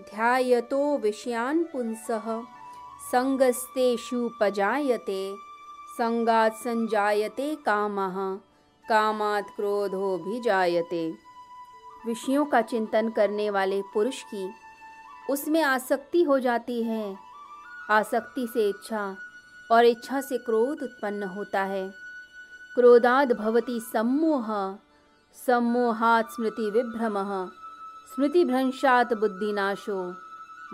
ध्यायतो विषयान् पुंसः। सङ्गस्तेषुपजायते संगात संजायते कामः, कामात क्रोधो भी जायते विषयों का चिंतन करने वाले पुरुष की उसमें आसक्ति हो जाती है। आसक्ति से इच्छा और इच्छा से क्रोध उत्पन्न होता है। क्रोधाद भवती सम्मोह, सम्मोहात् स्मृति विभ्रम। स्मृतिभ्रंशात बुद्धिनाशो,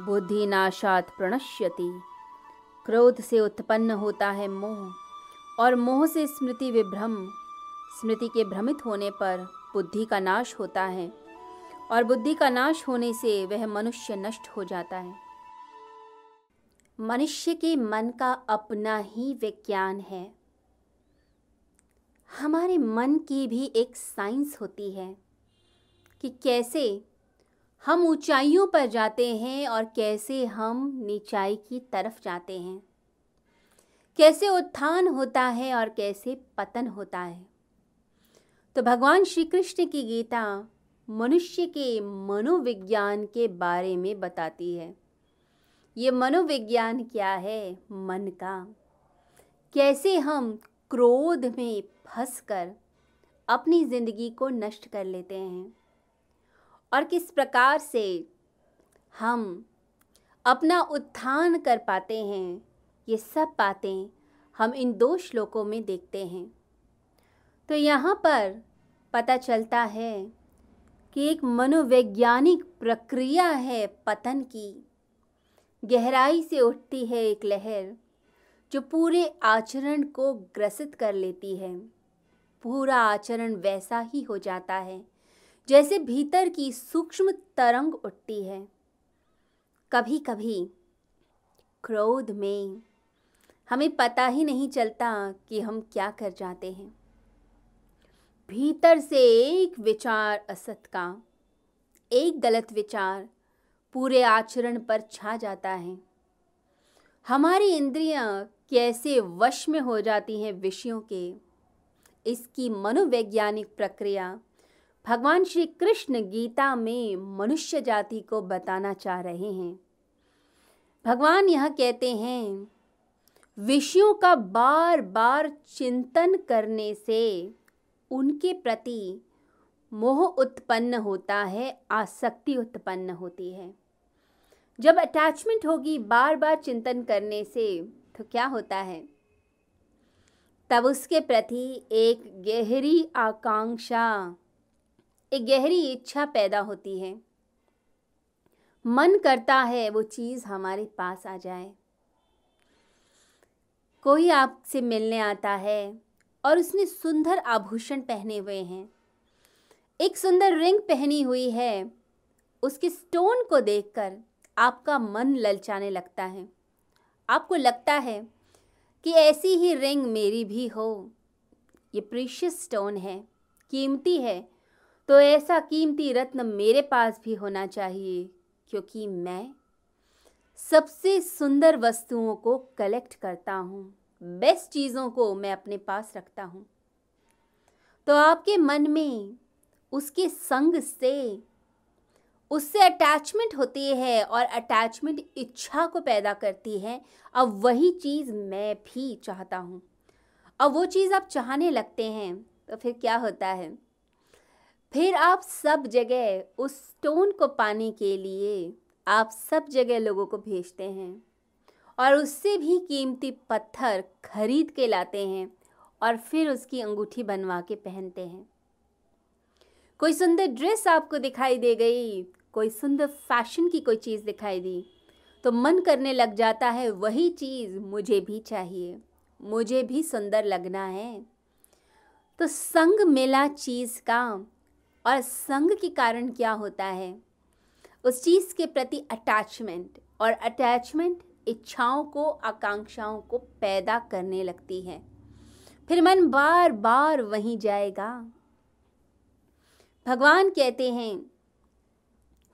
बुद्धिनाशात प्रणश्यति। क्रोध से उत्पन्न होता है मोह, और मोह से स्मृति विभ्रम, स्मृति के भ्रमित होने पर बुद्धि का नाश होता है, और बुद्धि का नाश होने से वह मनुष्य नष्ट हो जाता है। मनुष्य के मन का अपना ही विज्ञान है। हमारे मन की भी एक साइंस होती है कि कैसे हम ऊंचाइयों पर जाते हैं और कैसे हम नीचाई की तरफ़ जाते हैं? कैसे उत्थान होता है और कैसे पतन होता है? तो भगवान श्री कृष्ण की गीता मनुष्य के मनोविज्ञान के बारे में बताती है। ये मनोविज्ञान क्या है? मन का। कैसे हम क्रोध में फंसकर अपनी ज़िंदगी को नष्ट कर लेते हैं? और किस प्रकार से हम अपना उत्थान कर पाते हैं, ये सब बातें हम इन दो श्लोकों में देखते हैं। तो यहाँ पर पता चलता है कि एक मनोवैज्ञानिक प्रक्रिया है पतन की। गहराई से उठती है एक लहर जो पूरे आचरण को ग्रसित कर लेती है। पूरा आचरण वैसा ही हो जाता है। जैसे भीतर की सूक्ष्म तरंग उठती है। कभी कभी क्रोध में हमें पता ही नहीं चलता कि हम क्या कर जाते हैं। भीतर से एक विचार असत का, एक गलत विचार पूरे आचरण पर छा जाता है। हमारी इंद्रियाँ कैसे वश में हो जाती हैं विषयों के, इसकी मनोवैज्ञानिक प्रक्रिया भगवान श्री कृष्ण गीता में मनुष्य जाति को बताना चाह रहे हैं। भगवान यह कहते हैं, विषयों का बार बार चिंतन करने से उनके प्रति मोह उत्पन्न होता है, आसक्ति उत्पन्न होती है। जब अटैचमेंट होगी बार बार चिंतन करने से तो क्या होता है? तब उसके प्रति एक गहरी आकांक्षा एक गहरी इच्छा पैदा होती है। मन करता है वो चीज़ हमारे पास आ जाए। कोई आपसे मिलने आता है और उसने सुंदर आभूषण पहने हुए हैं। एक सुंदर रिंग पहनी हुई है, उसके स्टोन को देखकर आपका मन ललचाने लगता है। आपको लगता है कि ऐसी ही रिंग मेरी भी हो। ये प्रीशियस स्टोन है, कीमती है तो ऐसा कीमती रत्न मेरे पास भी होना चाहिए, क्योंकि मैं सबसे सुंदर वस्तुओं को कलेक्ट करता हूँ बेस्ट चीज़ों को मैं अपने पास रखता हूँ। तो आपके मन में उसके संग से, उससे अटैचमेंट होती है और अटैचमेंट इच्छा को पैदा करती है, अब वही चीज़ मैं भी चाहता हूँ। अब वो चीज़ आप चाहने लगते हैं तो फिर क्या होता है? फिर आप सब जगह उस स्टोन को पाने के लिए आप सब जगह लोगों को भेजते हैं और उससे भी कीमती पत्थर खरीद के लाते हैं और फिर उसकी अंगूठी बनवा के पहनते हैं। कोई सुंदर ड्रेस आपको दिखाई दे गई, कोई सुंदर फ़ैशन की कोई चीज़ दिखाई दी तो मन करने लग जाता है, वही चीज़ मुझे भी चाहिए, मुझे भी सुंदर लगना है। तो संग मिला चीज़ का और संग के कारण क्या होता है? उस चीज़ के प्रति अटैचमेंट और अटैचमेंट इच्छाओं को, आकांक्षाओं को पैदा करने लगती है। फिर मन बार बार वहीं जाएगा। भगवान कहते हैं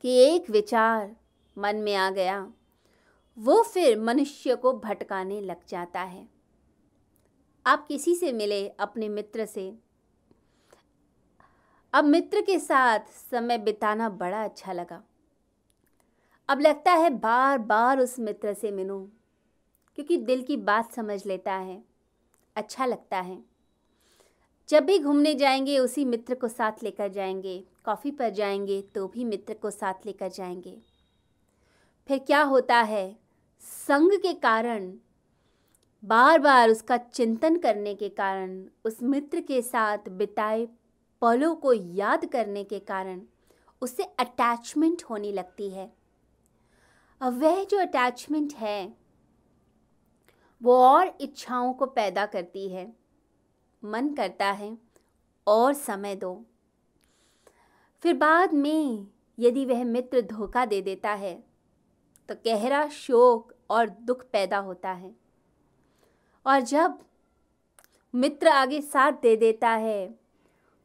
कि एक विचार मन में आ गया, वो फिर मनुष्य को भटकाने लग जाता है। आप किसी से मिले अपने मित्र से अब मित्र के साथ समय बिताना बड़ा अच्छा लगा। अब लगता है बार बार उस मित्र से मिलूं, क्योंकि दिल की बात समझ लेता है अच्छा लगता है। जब भी घूमने जाएँगे, उसी मित्र को साथ लेकर जाएँगे, कॉफ़ी पर जाएँगे तो भी मित्र को साथ लेकर जाएँगे। फिर क्या होता है, संग के कारण बार बार उसका चिंतन करने के कारण, उस मित्र के साथ बिताए पलों को याद करने के कारण उससे अटैचमेंट होने लगती है। अब वह जो अटैचमेंट है, वो और इच्छाओं को पैदा करती है। मन करता है, और समय दो। फिर बाद में यदि वह मित्र धोखा दे देता है तो गहरा शोक और दुख पैदा होता है। और जब मित्र आगे साथ दे देता है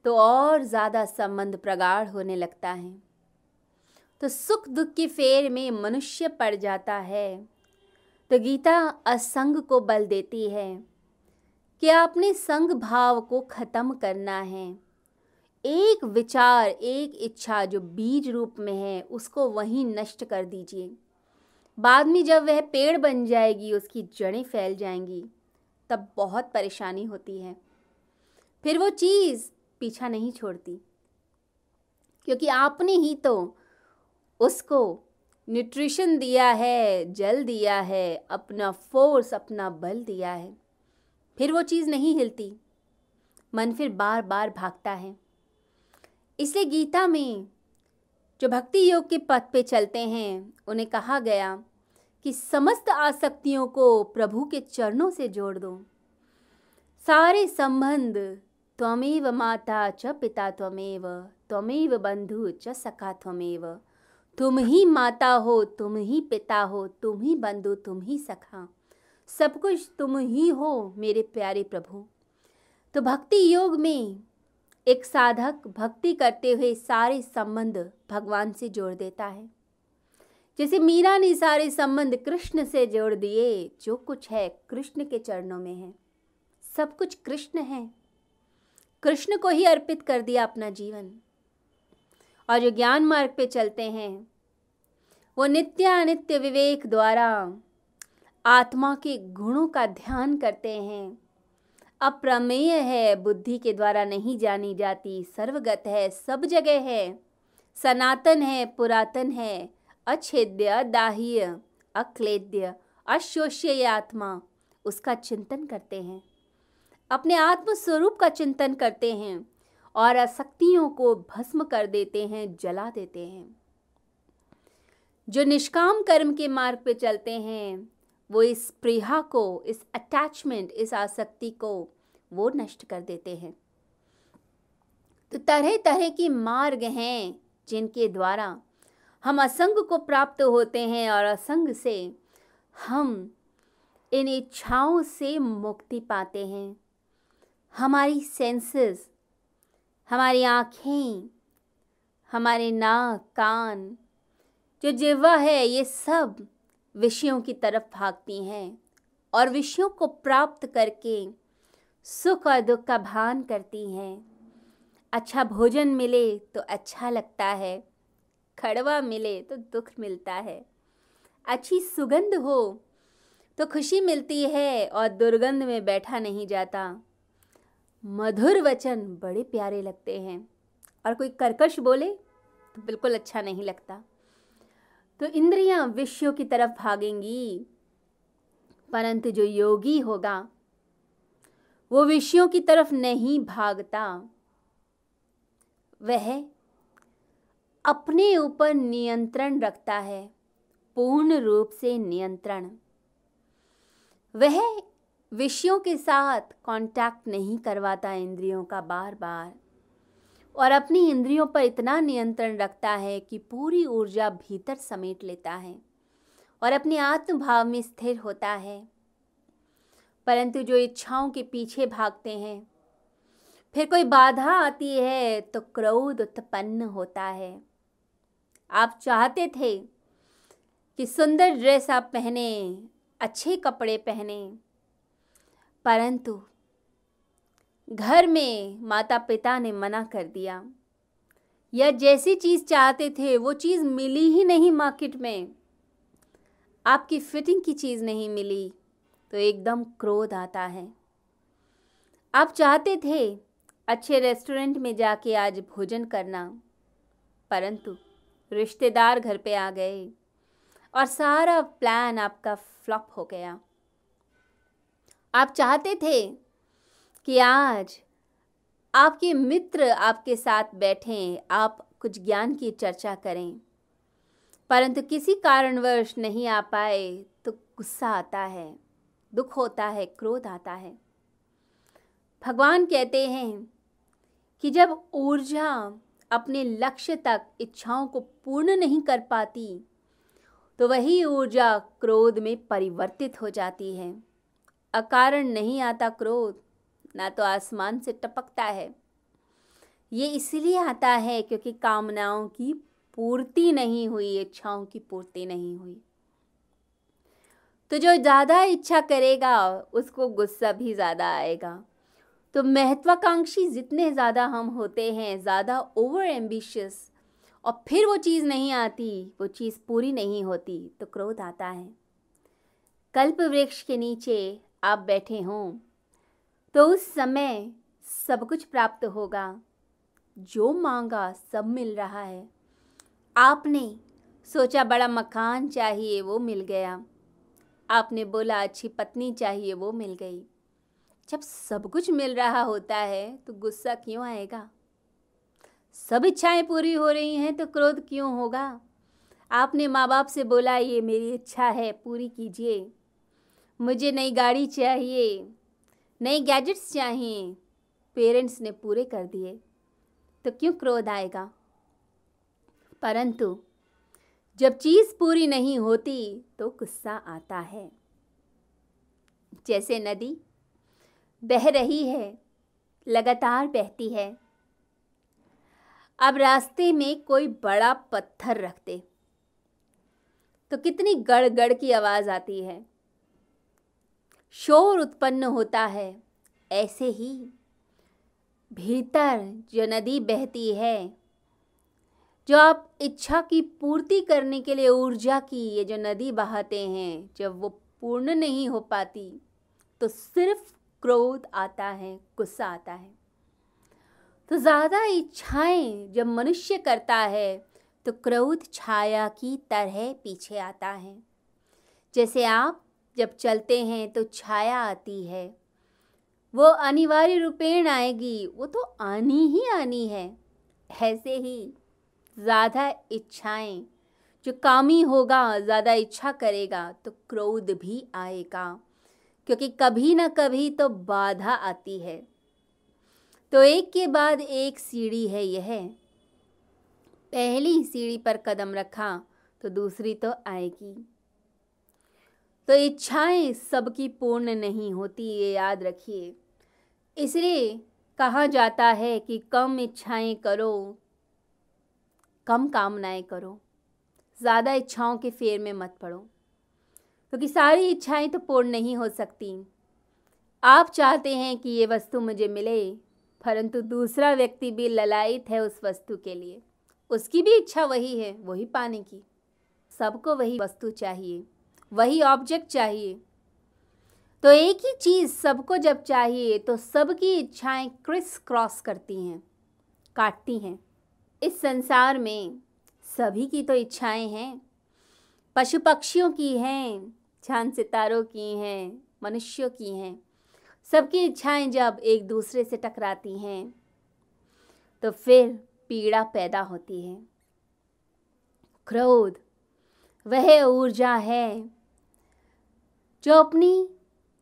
तो और ज़्यादा संबंध प्रगाढ़ होने लगता है। तो सुख दुख की फेर में मनुष्य पड़ जाता है। तो गीता असंग को बल देती है कि अपने संग भाव को ख़त्म करना है। एक विचार, एक इच्छा जो बीज रूप में है, उसको वहीं नष्ट कर दीजिए। बाद में जब वह पेड़ बन जाएगी, उसकी जड़ें फैल जाएँगी, तब बहुत परेशानी होती है। फिर वो चीज़ पीछा नहीं छोड़ती। क्योंकि आपने ही तो उसको न्यूट्रिशन दिया है, जल दिया है, अपना फोर्स अपना बल दिया है। फिर वो चीज़ नहीं हिलती। मन फिर बार बार भागता है। इसलिए गीता में जो भक्ति योग के पथ पे चलते हैं, उन्हें कहा गया कि समस्त आसक्तियों को प्रभु के चरणों से जोड़ दो। सारे संबंध त्वमेव माता च पिता त्वमेव त्वमेव बंधु च सखा त्वमेव। तुम ही माता हो, तुम ही पिता हो, तुम ही बंधु, तुम ही सखा। सब कुछ तुम ही हो, मेरे प्यारे प्रभु। तो भक्ति योग में एक साधक भक्ति करते हुए सारे संबंध भगवान से जोड़ देता है। जैसे मीरा ने सारे संबंध कृष्ण से जोड़ दिए, जो कुछ है, कृष्ण के चरणों में है। सब कुछ कृष्ण है। कृष्ण को ही अर्पित कर दिया अपना जीवन। और जो ज्ञान मार्ग पे चलते हैं, वो नित्य अनित्य विवेक द्वारा आत्मा के गुणों का ध्यान करते हैं। अप्रमेय है, बुद्धि के द्वारा नहीं जानी जाती, सर्वगत है, सब जगह है। सनातन है, पुरातन है अच्छेद्य दाह्य, अक्लेद्य अशोष्य आत्मा, उसका चिंतन करते हैं। अपने आत्म स्वरूप का चिंतन करते हैं और अशक्तियों को भस्म कर देते हैं, जला देते हैं। जो निष्काम कर्म के मार्ग पे चलते हैं, वो इस प्रिया को, इस अटैचमेंट इस आसक्ति को, वो नष्ट कर देते हैं। तो तरह तरह के मार्ग हैं जिनके द्वारा हम असंग को प्राप्त होते हैं और असंग से हम इन इच्छाओं से मुक्ति पाते हैं। हमारी सेंसेस हमारी आँखें, हमारे नाक, कान, जो जिवा है, ये सब विषयों की तरफ़ भागती हैं और विषयों को प्राप्त करके सुख और दुख का भान करती हैं। अच्छा भोजन मिले तो अच्छा लगता है, खड़वा मिले तो दुख मिलता है। अच्छी सुगंध हो तो खुशी मिलती है और दुर्गंध में बैठा नहीं जाता। मधुर वचन बड़े प्यारे लगते हैं। और कोई कर्कश बोले तो बिल्कुल अच्छा नहीं लगता। तो इंद्रियाँ विषयों की तरफ़ भागेंगी, परंतु जो योगी होगा, वो विषयों की तरफ़ नहीं भागता। वह अपने ऊपर नियंत्रण रखता है, पूर्ण रूप से नियंत्रण। वह विषयों के साथ कांटेक्ट नहीं करवाता इंद्रियों का बार बार और अपनी इंद्रियों पर इतना नियंत्रण रखता है कि पूरी ऊर्जा भीतर समेट लेता है और अपने आत्मभाव में स्थिर होता है। परंतु जो इच्छाओं के पीछे भागते हैं, फिर कोई बाधा आती है तो क्रोध उत्पन्न होता है। आप चाहते थे कि सुंदर ड्रेस आप पहने, अच्छे कपड़े पहने परंतु घर में माता पिता ने मना कर दिया। या जैसी चीज़ चाहते थे, वो चीज़ मिली ही नहीं मार्केट में। आपकी फिटिंग की चीज़ नहीं मिली तो एकदम क्रोध आता है। आप चाहते थे अच्छे रेस्टोरेंट में जाके आज भोजन करना, परंतु रिश्तेदार घर पे आ गए और सारा प्लान आपका फ्लॉप हो गया। आप चाहते थे कि आज आपके मित्र आपके साथ बैठें, आप कुछ ज्ञान की चर्चा करें, परंतु किसी कारणवश नहीं आ पाए तो गुस्सा आता है, दुख होता है, क्रोध आता है। भगवान कहते हैं कि जब ऊर्जा अपने लक्ष्य तक, इच्छाओं को पूर्ण नहीं कर पाती तो वही ऊर्जा क्रोध में परिवर्तित हो जाती है। अकारण नहीं आता क्रोध, ना तो आसमान से टपकता है। ये इसलिए आता है क्योंकि कामनाओं की पूर्ति नहीं हुई, इच्छाओं की पूर्ति नहीं हुई। तो जो ज़्यादा इच्छा करेगा, उसको गुस्सा भी ज़्यादा आएगा। तो महत्वाकांक्षी जितने ज़्यादा हम होते हैं, ज़्यादा ओवर एम्बिशियस और फिर वो चीज़ नहीं आती, वो चीज़ पूरी नहीं होती तो क्रोध आता है। कल्प वृक्ष के नीचे आप बैठे हों तो उस समय सब कुछ प्राप्त होगा। जो मांगा सब मिल रहा है। आपने सोचा बड़ा मकान चाहिए, वो मिल गया। आपने बोला अच्छी पत्नी चाहिए, वो मिल गई। जब सब कुछ मिल रहा होता है तो गुस्सा क्यों आएगा? सब इच्छाएँ पूरी हो रही हैं तो क्रोध क्यों होगा? आपने माँ बाप से बोला, ये मेरी इच्छा है, पूरी कीजिए। मुझे नई गाड़ी चाहिए, नए गैजेट्स चाहिए। पेरेंट्स ने पूरे कर दिए। तो क्यों क्रोध आएगा? परंतु जब चीज़ पूरी नहीं होती तो गुस्सा आता है। जैसे नदी बह रही है, लगातार बहती है। अब रास्ते में कोई बड़ा पत्थर रख दे। तो कितनी गड़ गड़ की आवाज़ आती है। शोर उत्पन्न होता है। ऐसे ही भीतर जो नदी बहती है, जो आप इच्छा की पूर्ति करने के लिए ऊर्जा की ये जो नदी बहाते हैं, जब वो पूर्ण नहीं हो पाती तो सिर्फ़ क्रोध आता है, गुस्सा आता है। तो ज़्यादा इच्छाएँ जब मनुष्य करता है तो क्रोध, छाया की तरह पीछे आता है। जैसे आप जब चलते हैं तो छाया आती है। वो अनिवार्य रूपेण आएगी, वो तो आनी ही आनी है। ऐसे ही ज़्यादा इच्छाएँ, जो कामी होगा, ज़्यादा इच्छा करेगा तो क्रोध भी आएगा। क्योंकि कभी ना कभी तो बाधा आती है। तो एक के बाद एक सीढ़ी है यह। पहली सीढ़ी पर कदम रखा तो दूसरी तो आएगी। तो इच्छाएँ सबकी पूर्ण नहीं होती, ये याद रखिए। इसलिए कहा जाता है कि कम इच्छाएँ करो, कम कामनाएँ करो। ज़्यादा इच्छाओं के फेर में मत पड़ो, क्योंकि तो सारी इच्छाएँ तो पूर्ण नहीं हो सकती। आप चाहते हैं कि ये वस्तु मुझे मिले, परंतु दूसरा व्यक्ति भी ललायित है उस वस्तु के लिए। उसकी भी इच्छा वही है, वही पाने की। सबको वही वस्तु चाहिए। वही ऑब्जेक्ट चाहिए। तो एक ही चीज़ सबको जब चाहिए तो सबकी इच्छाएँ क्रिस क्रॉस करती हैं, काटती हैं। इस संसार में सभी की तो इच्छाएँ हैं पशु पक्षियों की हैं चाँद सितारों की हैं, मनुष्यों की हैं। सबकी इच्छाएँ जब एक दूसरे से टकराती हैं तो फिर पीड़ा पैदा होती है। क्रोध, वह ऊर्जा है जो अपनी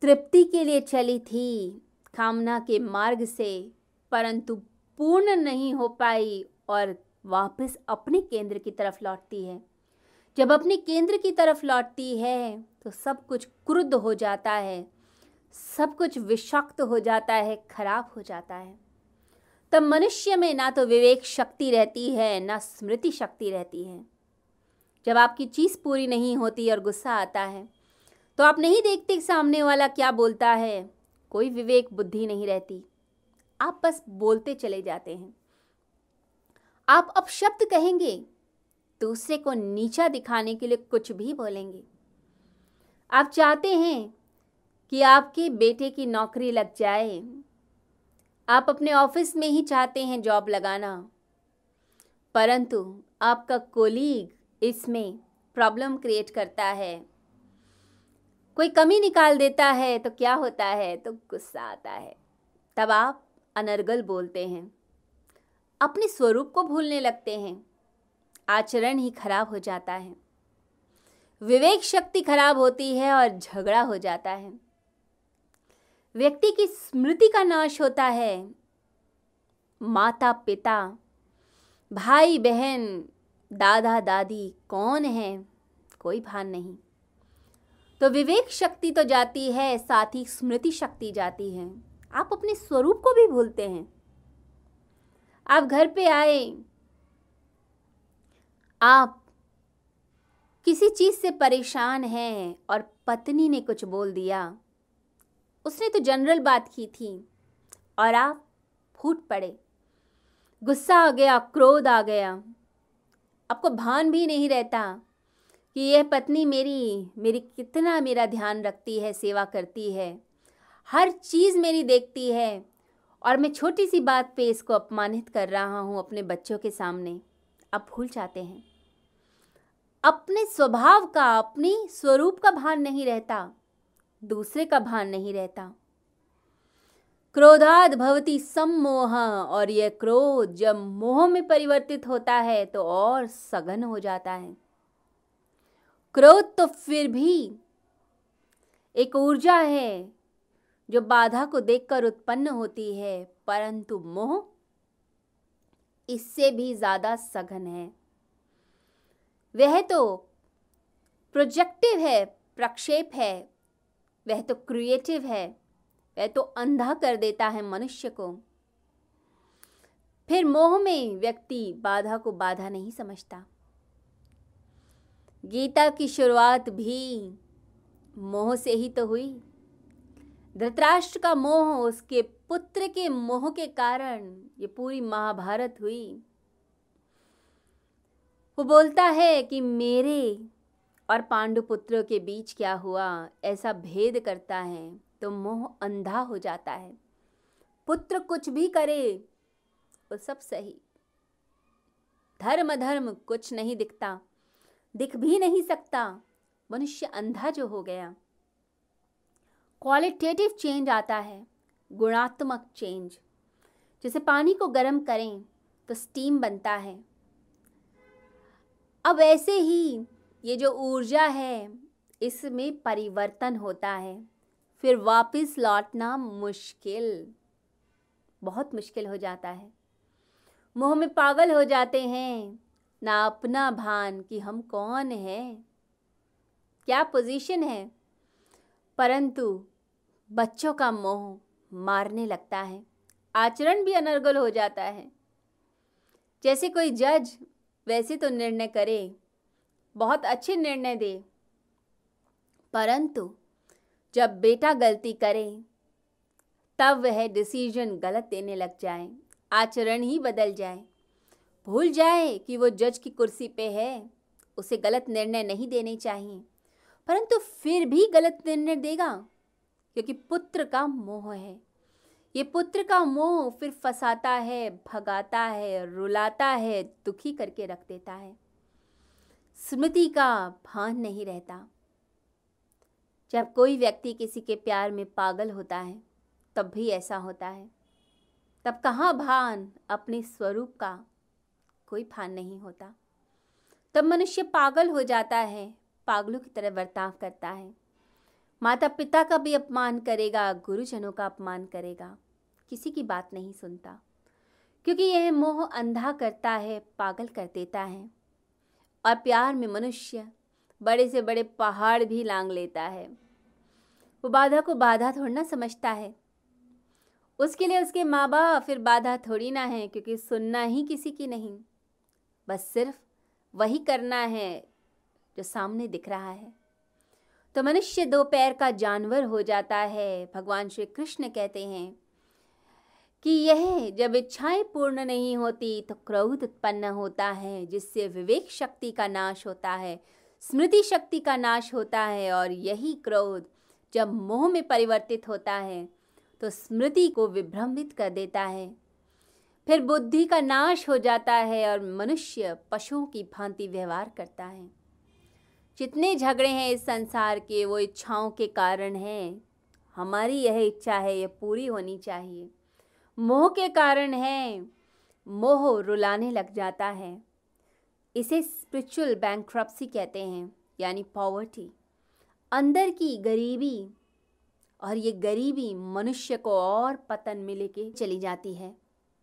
तृप्ति के लिए चली थी, कामना के मार्ग से, परंतु पूर्ण नहीं हो पाई और वापस अपने केंद्र की तरफ़ लौटती है। जब अपने केंद्र की तरफ़ लौटती है तो सब कुछ क्रुद्ध हो जाता है, सब कुछ विषक्त हो जाता है, खराब हो जाता है। तब मनुष्य में ना तो विवेक शक्ति रहती है, ना स्मृति शक्ति रहती है। जब आपकी चीज़ पूरी नहीं होती और गुस्सा आता है तो आप नहीं देखते सामने वाला क्या बोलता है? कोई विवेक बुद्धि नहीं रहती। आप बस बोलते चले जाते हैं। आप अब शब्द कहेंगे, दूसरे को नीचा दिखाने के लिए कुछ भी बोलेंगे। आप चाहते हैं कि आपके बेटे की नौकरी लग जाए। आप अपने ऑफ़िस में ही चाहते हैं जॉब लगाना। परंतु आपका कोलीग इसमें प्रॉब्लम क्रिएट करता है। कोई कमी निकाल देता है तो क्या होता है? तो गुस्सा आता है। तब आप अनर्गल बोलते हैं। अपने स्वरूप को भूलने लगते हैं। आचरण ही खराब हो जाता है। विवेक शक्ति खराब होती है और झगड़ा हो जाता है। व्यक्ति की स्मृति का नाश होता है। माता पिता भाई बहन दादा दादी कौन है? कोई भान नहीं। तो विवेक शक्ति तो जाती है, साथ ही स्मृति शक्ति जाती है। आप अपने स्वरूप को भी भूलते हैं। आप घर पे आए, आप किसी चीज़ से परेशान हैं और पत्नी ने कुछ बोल दिया। उसने तो जनरल बात की थी और आप फूट पड़े। गुस्सा आ गया, क्रोध आ गया। आपको भान भी नहीं रहता। कि यह पत्नी मेरी मेरी कितना मेरा ध्यान रखती है, सेवा करती है। हर चीज़ मेरी देखती है और मैं छोटी सी बात पे इसको अपमानित कर रहा हूँ अपने बच्चों के सामने। अब भूल जाते हैं। अपने स्वभाव का, अपनी स्वरूप का भान नहीं रहता, दूसरे का भान नहीं रहता। क्रोधाद भवती सम्मोह और यह क्रोध जब मोह में परिवर्तित होता है तो और सघन हो जाता है। क्रोध तो फिर भी एक ऊर्जा है जो बाधा को देखकर उत्पन्न होती है, परंतु मोह इससे भी ज़्यादा सघन है। वह तो प्रोजेक्टिव है, प्रक्षेप है, वह तो क्रिएटिव है, वह तो अंधा कर देता है मनुष्य को। फिर मोह में व्यक्ति बाधा को बाधा नहीं समझता। गीता की शुरुआत भी मोह से ही तो हुई। धृतराष्ट्र का मोह उसके पुत्र के मोह के कारण ये पूरी महाभारत हुई। वो बोलता है कि मेरे और पांडु पुत्रों के बीच क्या हुआ, ऐसा भेद करता है तो मोह अंधा हो जाता है। पुत्र कुछ भी करे, वो सब सही। धर्म धर्म कुछ नहीं दिखता। दिख भी नहीं सकता। मनुष्य अंधा जो हो गया। क्वालिटेटिव चेंज आता है। गुणात्मक चेंज जैसे पानी को गर्म करें तो स्टीम बनता है। अब ऐसे ही ये जो ऊर्जा है, इसमें परिवर्तन होता है। फिर वापस लौटना मुश्किल। बहुत मुश्किल हो जाता है। मुँह में पागल हो जाते हैं। ना अपना भान कि हम कौन हैं? क्या पोजीशन है? परंतु बच्चों का मोह मारने लगता है। आचरण भी अनर्गल हो जाता है। जैसे कोई जज वैसे तो निर्णय करे, बहुत अच्छे निर्णय दे। परंतु जब बेटा गलती करे, तब वह डिसीज़न गलत देने लग जाए, आचरण ही बदल जाए। भूल जाए कि वो जज की कुर्सी पे है, उसे गलत निर्णय नहीं देने चाहिए। परंतु फिर भी गलत निर्णय देगा, क्योंकि पुत्र का मोह है। ये पुत्र का मोह फिर फंसाता है, भगाता है, रुलाता है, दुखी करके रख देता है। स्मृति का भान नहीं रहता। जब कोई व्यक्ति किसी के प्यार में पागल होता है, तब भी ऐसा होता है। तब कहाँ भान अपने स्वरूप का? कोई भान नहीं होता। तब मनुष्य पागल हो जाता है, पागलों की तरह बर्ताव करता है। माता पिता का भी अपमान करेगा, गुरुजनों का अपमान करेगा, किसी की बात नहीं सुनता। क्योंकि यह मोह अंधा करता है, पागल कर देता है। और प्यार में मनुष्य बड़े से बड़े पहाड़ भी लांग लेता है। वो बाधा को बाधा थोड़ा ना समझता है। उसके लिए उसके माँ बाप फिर बाधा थोड़ी ना है, क्योंकि सुनना ही किसी की नहीं। बस सिर्फ़ वही करना है जो सामने दिख रहा है। तो मनुष्य दो पैर का जानवर हो जाता है, भगवान श्री कृष्ण कहते हैं कि यह जब इच्छाएँ पूर्ण नहीं होती तो क्रोध उत्पन्न होता है, जिससे विवेक शक्ति का नाश होता है, स्मृति शक्ति का नाश होता है और यही क्रोध जब मोह में परिवर्तित होता है तो स्मृति को विभ्रमित कर देता है। फिर बुद्धि का नाश हो जाता है और मनुष्य पशुओं की भांति व्यवहार करता है। जितने झगड़े हैं इस संसार के, वो इच्छाओं के कारण हैं। हमारी यह इच्छा है, यह पूरी होनी चाहिए। मोह के कारण है। मोह रुलाने लग जाता है। इसे स्पिरिचुअल बैंक कहते हैं, यानी पॉवर्टी अंदर की गरीबी और ये गरीबी मनुष्य को और पतन में लेके चली जाती है।